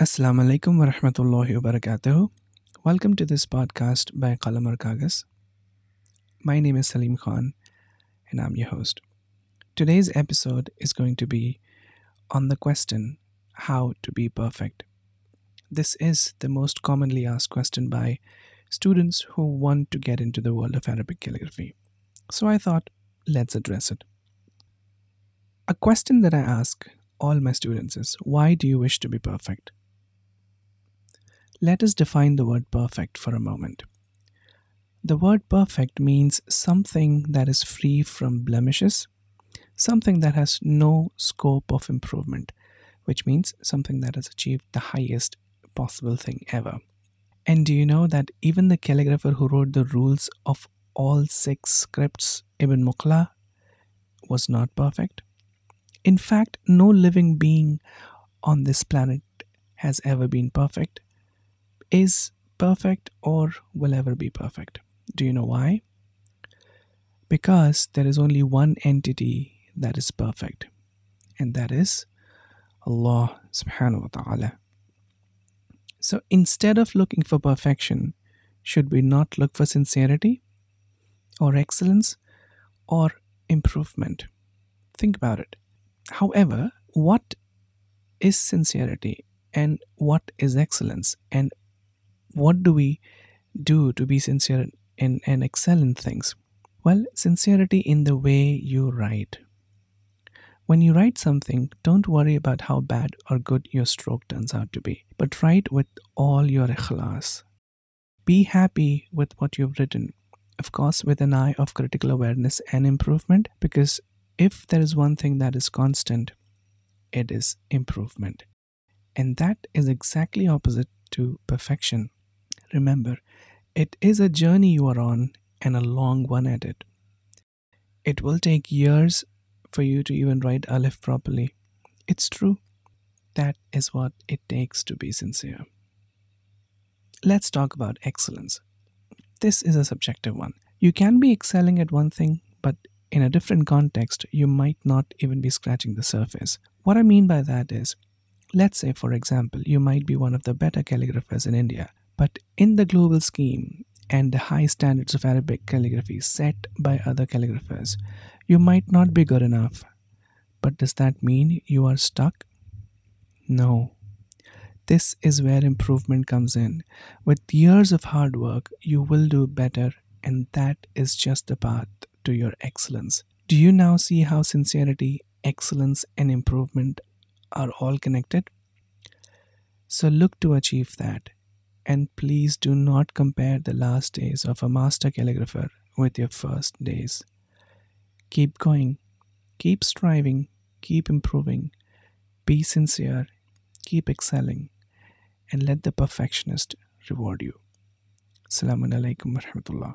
Assalamu alaikum wa rahmatullahi wa. Welcome to this podcast by Qalam aur Kagaz. My name is Salim Khan and I'm your host. Today's episode is going to be on the question how to be perfect. This is the most commonly asked question by students who want to get into the world of Arabic calligraphy. So I thought, let's address it. A question that I ask all my students is why do you wish to be perfect? Let us define the word perfect for a moment. The word perfect means something that is free from blemishes, something that has no scope of improvement, which means something that has achieved the highest possible thing ever. And do you know that even the calligrapher who wrote the rules of all six scripts, Ibn Muqla, was not perfect? In fact, no living being on this planet has ever been perfect, is perfect, or will ever be perfect. Do you know why? Because there is only one entity that is perfect, and that is Allah subhanahu wa ta'ala. So instead of looking for perfection, should we not look for sincerity or excellence or improvement? Think about it. However, what is sincerity and what is excellence and what do we do to be sincere and, and excel in things? Well, sincerity in the way you write. When you write something, don't worry about how bad or good your stroke turns out to be, but write with all your ikhlas. Be happy with what you've written, of course, with an eye of critical awareness and improvement, because if there is one thing that is constant, it is improvement. And that is exactly opposite to perfection. Remember, it is a journey you are on and a long one at it. It will take years for you to even write Aleph properly. It's true. That is what it takes to be sincere. Let's talk about excellence. This is a subjective one. You can be excelling at one thing, but in a different context, you might not even be scratching the surface. What I mean by that is, let's say, for example, you might be one of the better calligraphers in India, but in the global scheme and the high standards of Arabic calligraphy set by other calligraphers, you might not be good enough. But does that mean you are stuck? No. This is where improvement comes in. With years of hard work, you will do better, and that is just the path to your excellence. Do you now see how sincerity, excellence, and improvement are all connected? So look to achieve that. And please do not compare the last days of a master calligrapher with your first days. Keep going, keep striving, keep improving, be sincere, keep excelling, and let the perfectionist reward you. Assalamu alaikum wa rahmatullah.